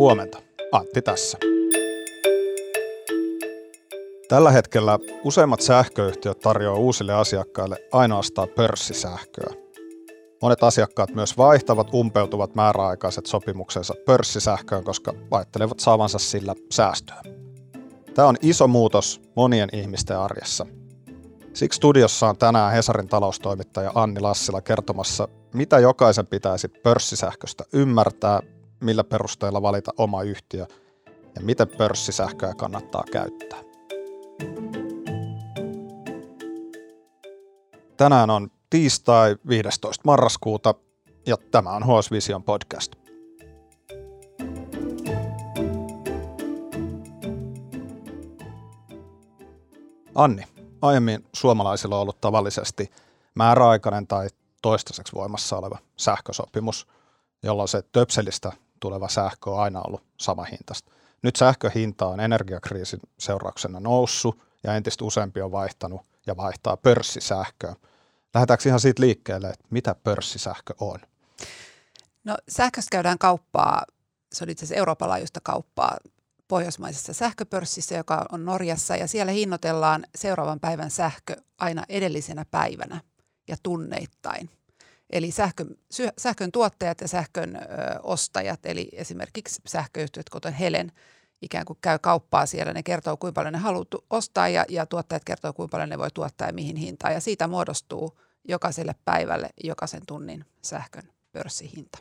Huomenta, Antti tässä. Tällä hetkellä useimmat sähköyhtiöt tarjoavat uusille asiakkaille ainoastaan pörssisähköä. Monet asiakkaat myös vaihtavat umpeutuvat määräaikaiset sopimuksensa pörssisähköön, koska ajattelevat saavansa sillä säästöä. Tämä on iso muutos monien ihmisten arjessa. Siksi studiossa on tänään Hesarin taloustoimittaja Anni Lassila kertomassa, mitä jokaisen pitäisi pörssisähköstä ymmärtää, millä perusteella valita oma yhtiö ja miten pörssisähköä kannattaa käyttää. Tänään on tiistai 15. marraskuuta ja tämä on HS Vision podcast. Anni, aiemmin suomalaisilla on ollut tavallisesti määräaikainen tai toistaiseksi voimassa oleva sähkösopimus, jolloin se töpselistä tuleva sähkö on aina ollut sama hintasta. Nyt sähköhinta on energiakriisin seurauksena noussut ja entistä useampi on vaihtanut ja vaihtaa pörssisähköä. Lähdetäänkö ihan siitä liikkeelle, että mitä pörssisähkö on? No sähköstä käydään kauppaa, se on itse asiassa Euroopan laajuista kauppaa pohjoismaisessa sähköpörssissä, joka on Norjassa, ja siellä hinnoitellaan seuraavan päivän sähkö aina edellisenä päivänä ja tunneittain. Eli sähkön, sähkön tuottajat ja sähkön ö, ostajat, eli esimerkiksi sähköyhtiöt, kuten Helen, ikään kuin käy kauppaa siellä. Ne kertoo, kuinka paljon ne haluaa ostaa ja, ja tuottajat kertoo, kuinka paljon ne voi tuottaa ja mihin hintaan. Ja siitä muodostuu jokaiselle päivälle, jokaisen tunnin sähkön pörssihinta.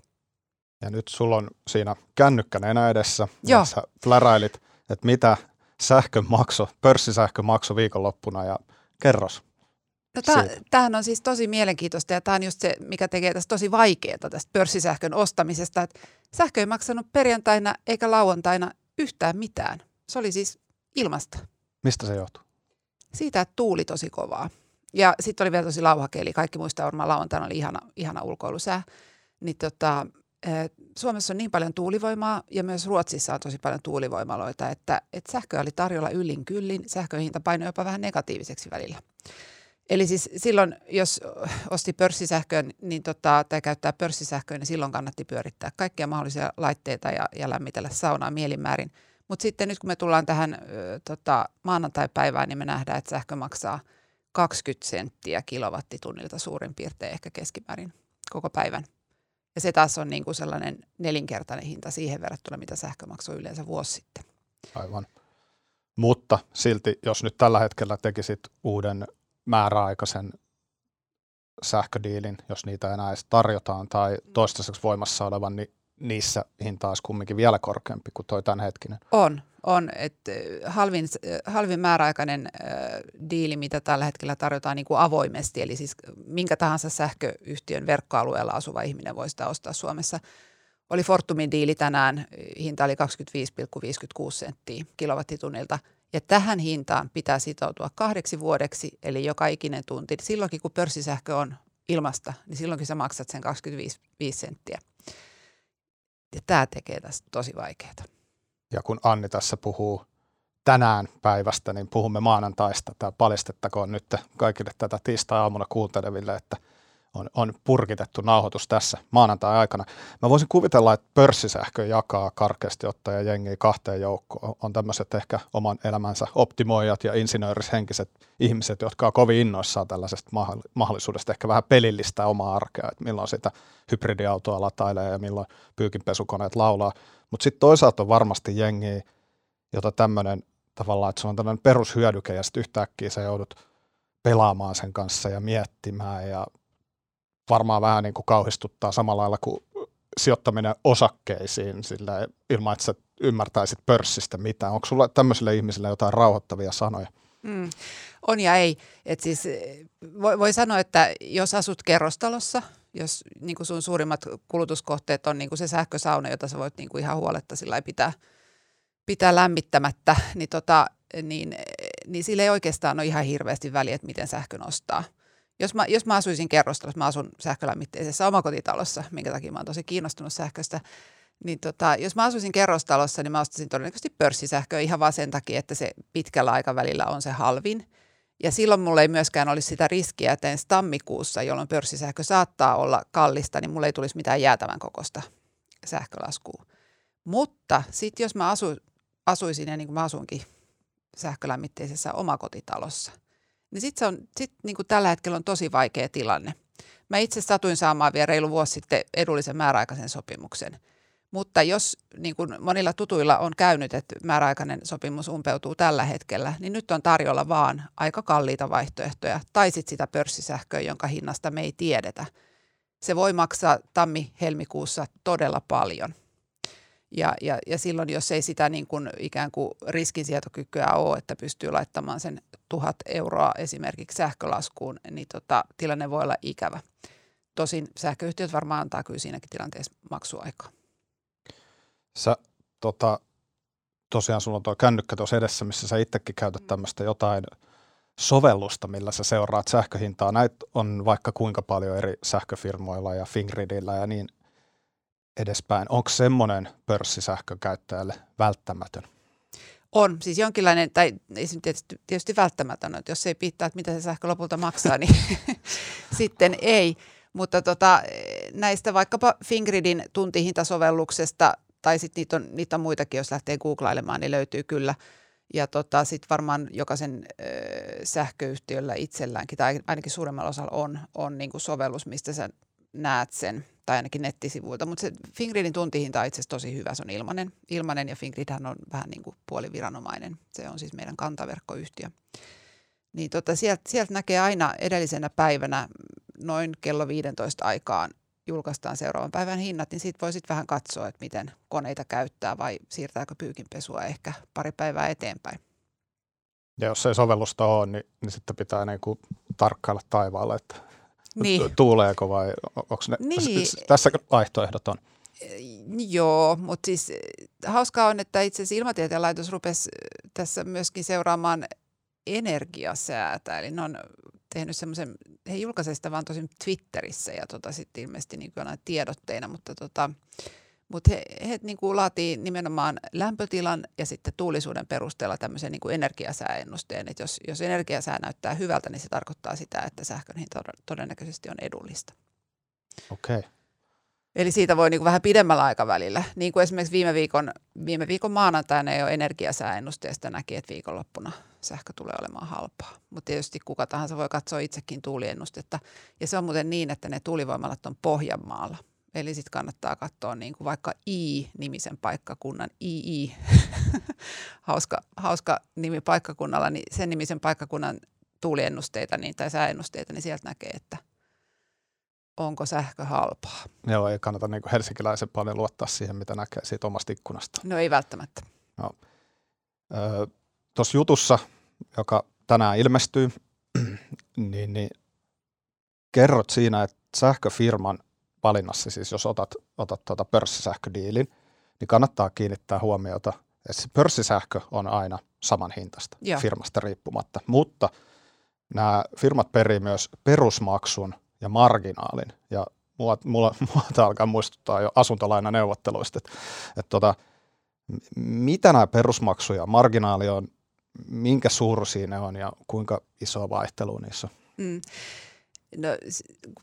Ja nyt sulla on siinä kännykkän enää edessä, Joo. sä flärailit, että mitä sähkön makso, pörssisähkö makso viikonloppuna ja kerros. No tämähän on siis tosi mielenkiintoista ja tämä on just se, mikä tekee tästä tosi vaikeaa tästä pörssisähkön ostamisesta. Että sähkö ei maksanut perjantaina eikä lauantaina yhtään mitään. Se oli siis ilmasta. Mistä se johtuu? Siitä, että tuuli tosi kovaa. Ja sitten oli vielä tosi lauhakeli. Kaikki muistaa varmaan lauantaina oli ihana, ihana ulkoilusää. Niin tota, Suomessa on niin paljon tuulivoimaa ja myös Ruotsissa on tosi paljon tuulivoimaloita, että, että sähköä oli tarjolla yllin kyllin. Sähköhinta painoi jopa vähän negatiiviseksi välillä. Eli siis silloin, jos osti pörssisähköön niin tota, tai käyttää pörssisähköä, niin silloin kannatti pyörittää kaikkia mahdollisia laitteita ja, ja lämmitellä saunaa mielinmäärin. Mutta sitten nyt kun me tullaan tähän ö, tota, maanantai-päivään, niin me nähdään, että sähkö maksaa 20 senttiä kilowattitunnilta suurin piirtein ehkä keskimäärin koko päivän. Ja se taas on niin kuin sellainen nelinkertainen hinta siihen verrattuna, mitä sähkö maksoi yleensä vuosi sitten. Aivan. Mutta silti, jos nyt tällä hetkellä tekisit uuden määräaikaisen sähködiilin, jos niitä enää edes tarjotaan, tai toistaiseksi voimassa olevan, niin niissä hinta olisi kumminkin vielä korkeampi kuin toi tämänhetkinen. On, on. että halvin, halvin määräaikainen äh, diili, mitä tällä hetkellä tarjotaan niin kuin avoimesti, eli siis minkä tahansa sähköyhtiön verkkoalueella asuva ihminen voi sitä ostaa Suomessa. Oli Fortumin diili tänään, hinta oli 25,56 senttiä kilowattitunnilta – ja tähän hintaan pitää sitoutua kahdeksi vuodeksi, eli joka ikinen tunti. Silloinkin kun pörssisähkö on ilmasta, niin silloinkin sä maksat sen 25 senttiä. Ja tämä tekee tästä tosi vaikeaa. Ja kun Anni tässä puhuu tänään päivästä, niin puhumme maanantaista. Tämä paljastettakoon nyt kaikille tätä tiistai-aamuna kuunteleville, että – on, on purkitettu nauhoitus tässä maanantai-aikana. Mä voisin kuvitella, että pörssisähkö jakaa karkeasti ottaja jengiä kahteen joukkoon. On tämmöiset ehkä oman elämänsä optimoijat ja insinöörishenkiset ihmiset, jotka on kovin innoissaan tällaisesta mahdollisuudesta ehkä vähän pelillistä omaa arkea, että milloin sitä hybridiautoa latailee ja milloin pyykinpesukoneet laulaa. Mutta sitten toisaalta on varmasti jengiä, jota tämmöinen tavallaan, että se on tämmöinen perushyödyke ja sitten yhtäkkiä sä joudut pelaamaan sen kanssa ja miettimään ja varmaan vähän niin kuin kauhistuttaa samalla lailla kuin sijoittaminen osakkeisiin sillä ilman, että sä ymmärtäisit pörssistä mitään. Onko sulla tämmöisille ihmisille jotain rauhoittavia sanoja? Mm, on ja ei. Et siis, voi, voi sanoa, että jos asut kerrostalossa, jos niin kuin sun suurimmat kulutuskohteet on niin kuin se sähkösauna, jota sä voit niin kuin ihan huoletta sillä pitää, pitää lämmittämättä, niin, tota, niin, niin sillä ei oikeastaan ole ihan hirveästi väliä, että miten sähkön ostaa – jos mä, jos mä asuisin kerrostalossa, mä asun sähkölämmitteisessä omakotitalossa, minkä takia mä oon tosi kiinnostunut sähköstä, niin tota, jos mä asuisin kerrostalossa, niin mä ostaisin todennäköisesti pörssisähköä ihan vaan sen takia, että se pitkällä aikavälillä on se halvin. Ja silloin mulla ei myöskään olisi sitä riskiä, että ensi tammikuussa, jolloin pörssisähkö saattaa olla kallista, niin mulla ei tulisi mitään jäätävän kokosta sähkölaskua. Mutta sitten jos mä asu, asuisin ja niin kuin mä asunkin sähkölämmitteisessä omakotitalossa, niin sitten on, sit niin kuin tällä hetkellä on tosi vaikea tilanne. Mä itse satuin saamaan vielä reilu vuosi sitten edullisen määräaikaisen sopimuksen. Mutta jos niin kuin monilla tutuilla on käynyt, että määräaikainen sopimus umpeutuu tällä hetkellä, niin nyt on tarjolla vaan aika kalliita vaihtoehtoja tai sitten sitä pörssisähköä, jonka hinnasta me ei tiedetä. Se voi maksaa tammi-helmikuussa todella paljon. Ja, ja, ja silloin, jos ei sitä niin kuin ikään kuin riskinsietokykyä ole, että pystyy laittamaan sen tuhat euroa esimerkiksi sähkölaskuun, niin tota, tilanne voi olla ikävä. Tosin sähköyhtiöt varmaan antaa kyllä siinäkin tilanteessa maksuaikaa. Sä tota, tosiaan sulla on tuo kännykkä tuossa edessä, missä sä itsekin käytät mm. tämmöistä jotain sovellusta, millä sä seuraat sähköhintaa. Näitä on vaikka kuinka paljon eri sähköfirmoilla ja Fingridillä ja niin edespäin. Onko semmoinen pörssisähkökäyttäjälle välttämätön? On, siis jonkinlainen, tai ei se tietysti, tietysti välttämätön, että jos ei piittaa, että mitä se sähkö lopulta maksaa, niin sitten ei. Mutta tota, näistä vaikkapa Fingridin tuntihintasovelluksesta, tai sitten niitä on, niitä on muitakin, jos lähtee googlailemaan, niin löytyy kyllä. Ja tota, sitten varmaan jokaisen ö, sähköyhtiöllä itselläänkin, tai ainakin suuremmalla osalla on, on niinku sovellus, mistä sä näet sen tai ainakin nettisivuilta. Mutta se Fingridin tuntihinta on itse asiassa tosi hyvä. Se on ilmanen, ilmanen ja Fingridhän on vähän niin kuin puoliviranomainen. Se on siis meidän kantaverkkoyhtiö. Niin tota, sieltä, sieltä näkee aina edellisenä päivänä noin kello 15 aikaan julkaistaan seuraavan päivän hinnat, niin siitä voi sitten vähän katsoa, että miten koneita käyttää vai siirtääkö pyykinpesua ehkä pari päivää eteenpäin. Ja jos ei sovellusta ole, niin, niin sitten pitää niin kuin tarkkailla taivaalla, että niin. tuuleeko vai onko ne, niin. tässä vaihtoehdot on? Joo, mutta siis eh, hauskaa on, että itse asiassa Ilmatieteen laitos rupesi eh, tässä myöskin seuraamaan energiasäätä, eli ne on tehnyt semmoisen, he julkaisivat sitä vaan tosin Twitterissä ja tota, sitten ilmeisesti niin tiedotteina, mutta tota, mutta he, he niin kuin laatii nimenomaan lämpötilan ja sitten tuulisuuden perusteella tämmöisen niin kuin energiasääennusteen. Että jos, jos energiasää näyttää hyvältä, niin se tarkoittaa sitä, että sähkön hinta todennäköisesti on edullista. Okei. Okay. Eli siitä voi niin kuin vähän pidemmällä aikavälillä. Niin kuin esimerkiksi viime viikon, viime viikon maanantaina jo energiasääennusteesta näki, että viikonloppuna sähkö tulee olemaan halpaa. Mutta tietysti kuka tahansa voi katsoa itsekin tuuliennustetta. Ja se on muuten niin, että ne tuulivoimalat on Pohjanmaalla. Eli sitten kannattaa katsoa niin kuin vaikka I-nimisen paikkakunnan, II, hauska, hauska nimi paikkakunnalla, niin sen nimisen paikkakunnan tuuliennusteita niin, tai sääennusteita, niin sieltä näkee, että onko sähkö halpaa. Joo, ei kannata niin kuin helsinkiläisen paljon luottaa siihen, mitä näkee siitä omasta ikkunasta. No ei välttämättä. No. Tuossa jutussa, joka tänään ilmestyy, niin, niin kerrot siinä, että sähköfirman valinnassa, siis jos otat, otat tuota pörssisähködiilin, niin kannattaa kiinnittää huomiota, että se pörssisähkö on aina saman hintasta Joo. firmasta riippumatta, mutta nämä firmat perii myös perusmaksun ja marginaalin, ja mua, mulla, mulla alkaa muistuttaa jo asuntolainaneuvotteluista, että, että tota, mitä nämä perusmaksu ja marginaali on, minkä suuruisia ne on ja kuinka iso vaihtelu niissä on? Mm. No,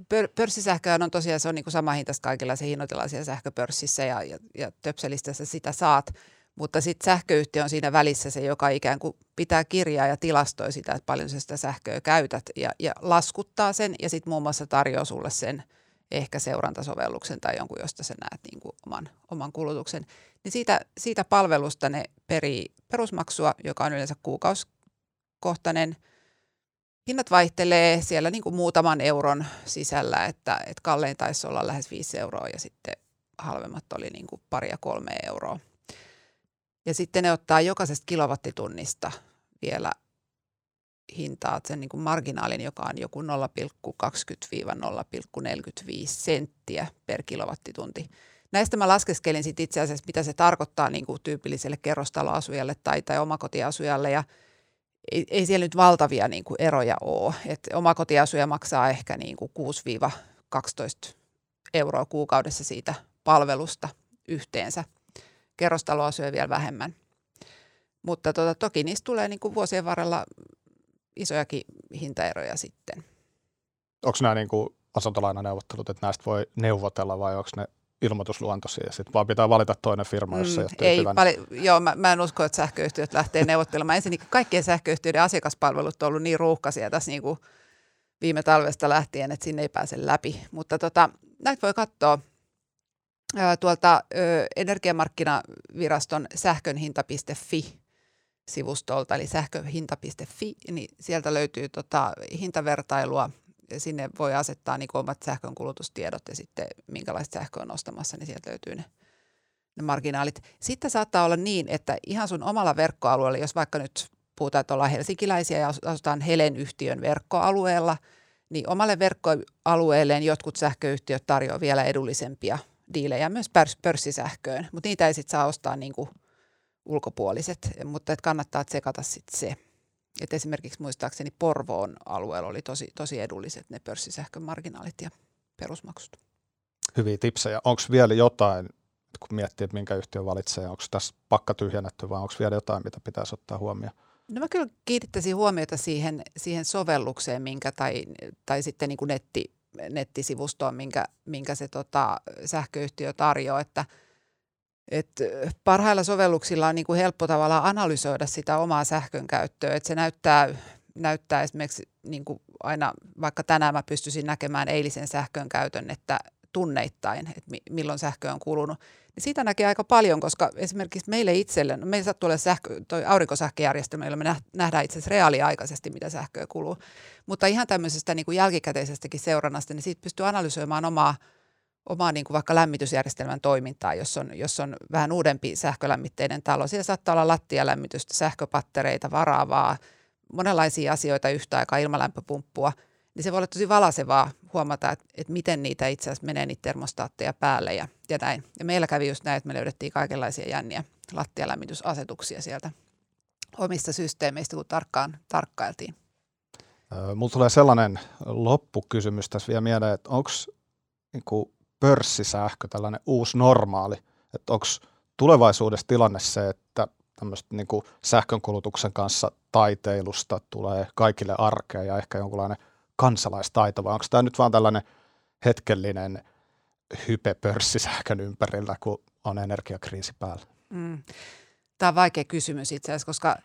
pör, pörssisähköä on tosiaan se on niin sama hintaista kaikilla, se hinnoitellaan siellä sähköpörssissä ja, ja, ja töpselistössä sitä saat. Mutta sitten sähköyhtiö on siinä välissä se, joka ikään kuin pitää kirjaa ja tilastoi sitä, että paljon sä sitä sähköä käytät ja, ja laskuttaa sen ja sitten muun muassa tarjoaa sulle sen ehkä seurantasovelluksen tai jonkun, josta sä näet niin kuin oman, oman kulutuksen. Niin siitä, siitä palvelusta ne perii perusmaksua, joka on yleensä kuukauskohtainen – hinnat vaihtelee siellä niin kuin muutaman euron sisällä, että, että kallein taisi olla lähes 5 euroa ja sitten halvemmat oli niin kuin pari ja kolme euroa. Ja sitten ne ottaa jokaisesta kilowattitunnista vielä hintaa, sen niin kuin marginaalin, joka on joku 0,20-0,45 senttiä per kilowattitunti. Näistä mä laskeskelin sitten itse asiassa, mitä se tarkoittaa niin kuin tyypilliselle kerrostaloasujalle tai, tai omakotiasujalle ja – ei, ei siellä nyt valtavia niin kuin eroja ole. Et omakotiasuja maksaa ehkä niin kuin 6-12 euroa kuukaudessa siitä palvelusta yhteensä. Kerrostaloasuja vielä vähemmän. Mutta tota, toki niistä tulee niin kuin vuosien varrella isojakin hintaeroja sitten. Onko nämä niin kuin asuntolainaneuvottelut, että näistä voi neuvotella vai onko ne ilmoitusluontoisia. Sitten vaan pitää valita toinen firma, jos mm, ei pali- Joo, mä, mä, en usko, että sähköyhtiöt lähtee neuvottelemaan. Ensinnäkin kaikkien sähköyhtiöiden asiakaspalvelut on ollut niin ruuhkaisia tässä niin kuin viime talvesta lähtien, että sinne ei pääse läpi. Mutta tota, näitä voi katsoa tuolta ö, energiamarkkinaviraston sähkönhinta.fi sivustolta, eli sähköhinta.fi, niin sieltä löytyy tota hintavertailua. Sinne voi asettaa niin omat sähkönkulutustiedot ja sitten minkälaista sähköä on ostamassa, niin sieltä löytyy ne, ne marginaalit. Sitten saattaa olla niin, että ihan sun omalla verkkoalueella, jos vaikka nyt puhutaan, että ollaan helsinkiläisiä ja asutaan Helen yhtiön verkkoalueella, niin omalle verkkoalueelleen jotkut sähköyhtiöt tarjoavat vielä edullisempia diilejä myös pörssisähköön, mutta niitä ei sitten saa ostaa niin kuin ulkopuoliset, mutta et kannattaa tsekata sitten se. Et esimerkiksi muistaakseni Porvoon alueella oli tosi, tosi edulliset ne pörssisähkön marginaalit ja perusmaksut. Hyviä tipsejä. Onko vielä jotain, kun miettii, että minkä yhtiö valitsee, onko tässä pakka tyhjennetty vai onko vielä jotain, mitä pitäisi ottaa huomioon? No mä kyllä kiinnittäisin huomiota siihen, siihen sovellukseen, minkä tai, tai sitten niin kuin netti, nettisivustoon, minkä, minkä se tota, sähköyhtiö tarjoaa, että et parhailla sovelluksilla on niin kuin helppo tavallaan analysoida sitä omaa sähkön käyttöä, että se näyttää, näyttää esimerkiksi niin kuin aina, vaikka tänään mä pystyisin näkemään eilisen sähkön käytön, että tunneittain, että milloin sähkö on kulunut. Niin siitä näkee aika paljon, koska esimerkiksi meille itselle, no meillä sattuu olla sähkö, toi aurinkosähköjärjestelmä, jolla me nähdään itse asiassa reaaliaikaisesti, mitä sähköä kuluu. Mutta ihan tämmöisestä niin kuin jälkikäteisestäkin seurannasta, niin siitä pystyy analysoimaan omaa, omaa niin kuin vaikka lämmitysjärjestelmän toimintaa, jos on, jos on vähän uudempi sähkölämmitteinen talo. Siellä saattaa olla lattialämmitystä, sähköpattereita, varaavaa, monenlaisia asioita yhtä aikaa, ilmalämpöpumppua – niin se voi olla tosi valasevaa huomata, että, että miten niitä itse asiassa menee niitä termostaatteja päälle ja, ja näin. Ja meillä kävi just näin, että me löydettiin kaikenlaisia jänniä lattialämmitysasetuksia sieltä omista systeemeistä, kun tarkkaan tarkkailtiin. Mulla tulee sellainen loppukysymys tässä vielä mieleen, että onko niin pörssisähkö tällainen uusi normaali, että onko tulevaisuudessa tilanne se, että tämmöistä niin sähkönkulutuksen kanssa taiteilusta tulee kaikille arkea ja ehkä jonkunlainen – kansalaistaito, vai onko tämä nyt vaan tällainen hetkellinen hype pörssisähkön ympärillä, kun on energiakriisi päällä? Mm. Tämä on vaikea kysymys itse asiassa, koska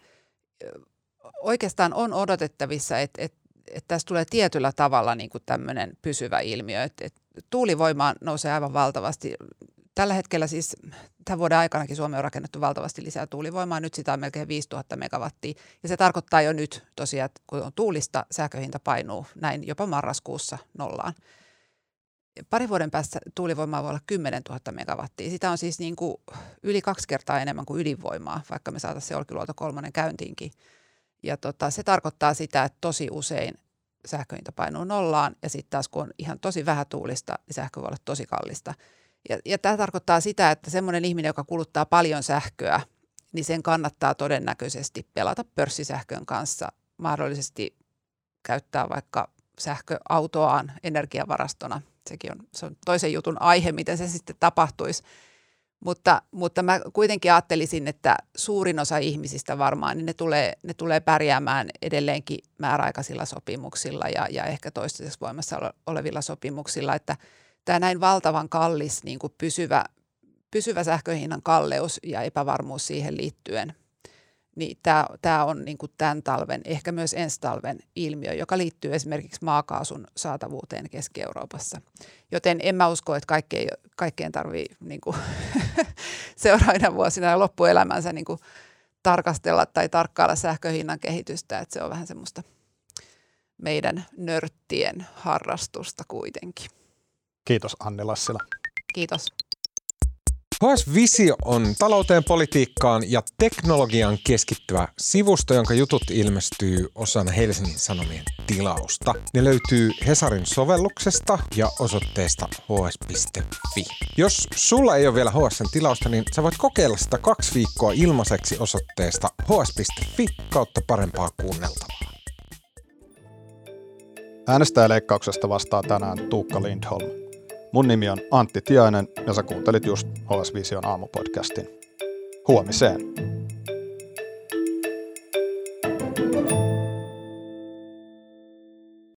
oikeastaan on odotettavissa, että, että, että tässä tulee tietyllä tavalla niin kuin tämmöinen pysyvä ilmiö. Että, että tuulivoima nousee aivan valtavasti tällä hetkellä siis tämän vuoden aikanakin Suomi on rakennettu valtavasti lisää tuulivoimaa. Nyt sitä on melkein 5000 megawattia. Ja se tarkoittaa jo nyt tosiaan, että kun on tuulista, sähköhinta painuu näin jopa marraskuussa nollaan. Pari vuoden päästä tuulivoimaa voi olla 10 000 megawattia. Sitä on siis niin kuin yli kaksi kertaa enemmän kuin ydinvoimaa, vaikka me saataisiin se Olkiluoto kolmonen käyntiinkin. Ja tota, se tarkoittaa sitä, että tosi usein sähköhinta painuu nollaan ja sitten taas kun on ihan tosi vähän tuulista, niin sähkö voi olla tosi kallista – ja, ja tämä tarkoittaa sitä, että semmoinen ihminen, joka kuluttaa paljon sähköä, niin sen kannattaa todennäköisesti pelata pörssisähkön kanssa, mahdollisesti käyttää vaikka sähköautoaan energiavarastona. Sekin on, se on toisen jutun aihe, miten se sitten tapahtuisi. Mutta, mutta mä kuitenkin ajattelisin, että suurin osa ihmisistä varmaan, niin ne tulee, ne tulee pärjäämään edelleenkin määräaikaisilla sopimuksilla ja, ja ehkä toistaiseksi voimassa olevilla sopimuksilla, että – tämä näin valtavan kallis niin kuin pysyvä, pysyvä sähköhinnan kalleus ja epävarmuus siihen liittyen, niin tämä, tämä on niin kuin tämän talven, ehkä myös ensi talven ilmiö, joka liittyy esimerkiksi maakaasun saatavuuteen Keski-Euroopassa. Joten en mä usko, että kaikkeen, kaikkeen tarvii niin kuin seuraavina vuosina ja loppuelämänsä niin kuin tarkastella tai tarkkailla sähköhinnan kehitystä, että se on vähän semmoista meidän nörttien harrastusta kuitenkin. Kiitos Anni Lassila. Kiitos. HS Visio on talouteen, politiikkaan ja teknologiaan keskittyvä sivusto, jonka jutut ilmestyy osana Helsingin Sanomien tilausta. Ne löytyy Hesarin sovelluksesta ja osoitteesta hs.fi. Jos sulla ei ole vielä HSn tilausta, niin sä voit kokeilla sitä kaksi viikkoa ilmaiseksi osoitteesta hs.fi kautta parempaa kuunneltavaa. Äänestäjäleikkauksesta vastaa tänään Tuukka Lindholm. Mun nimi on Antti Tiainen ja sä kuuntelit just HS Vision aamupodcastin. Huomiseen!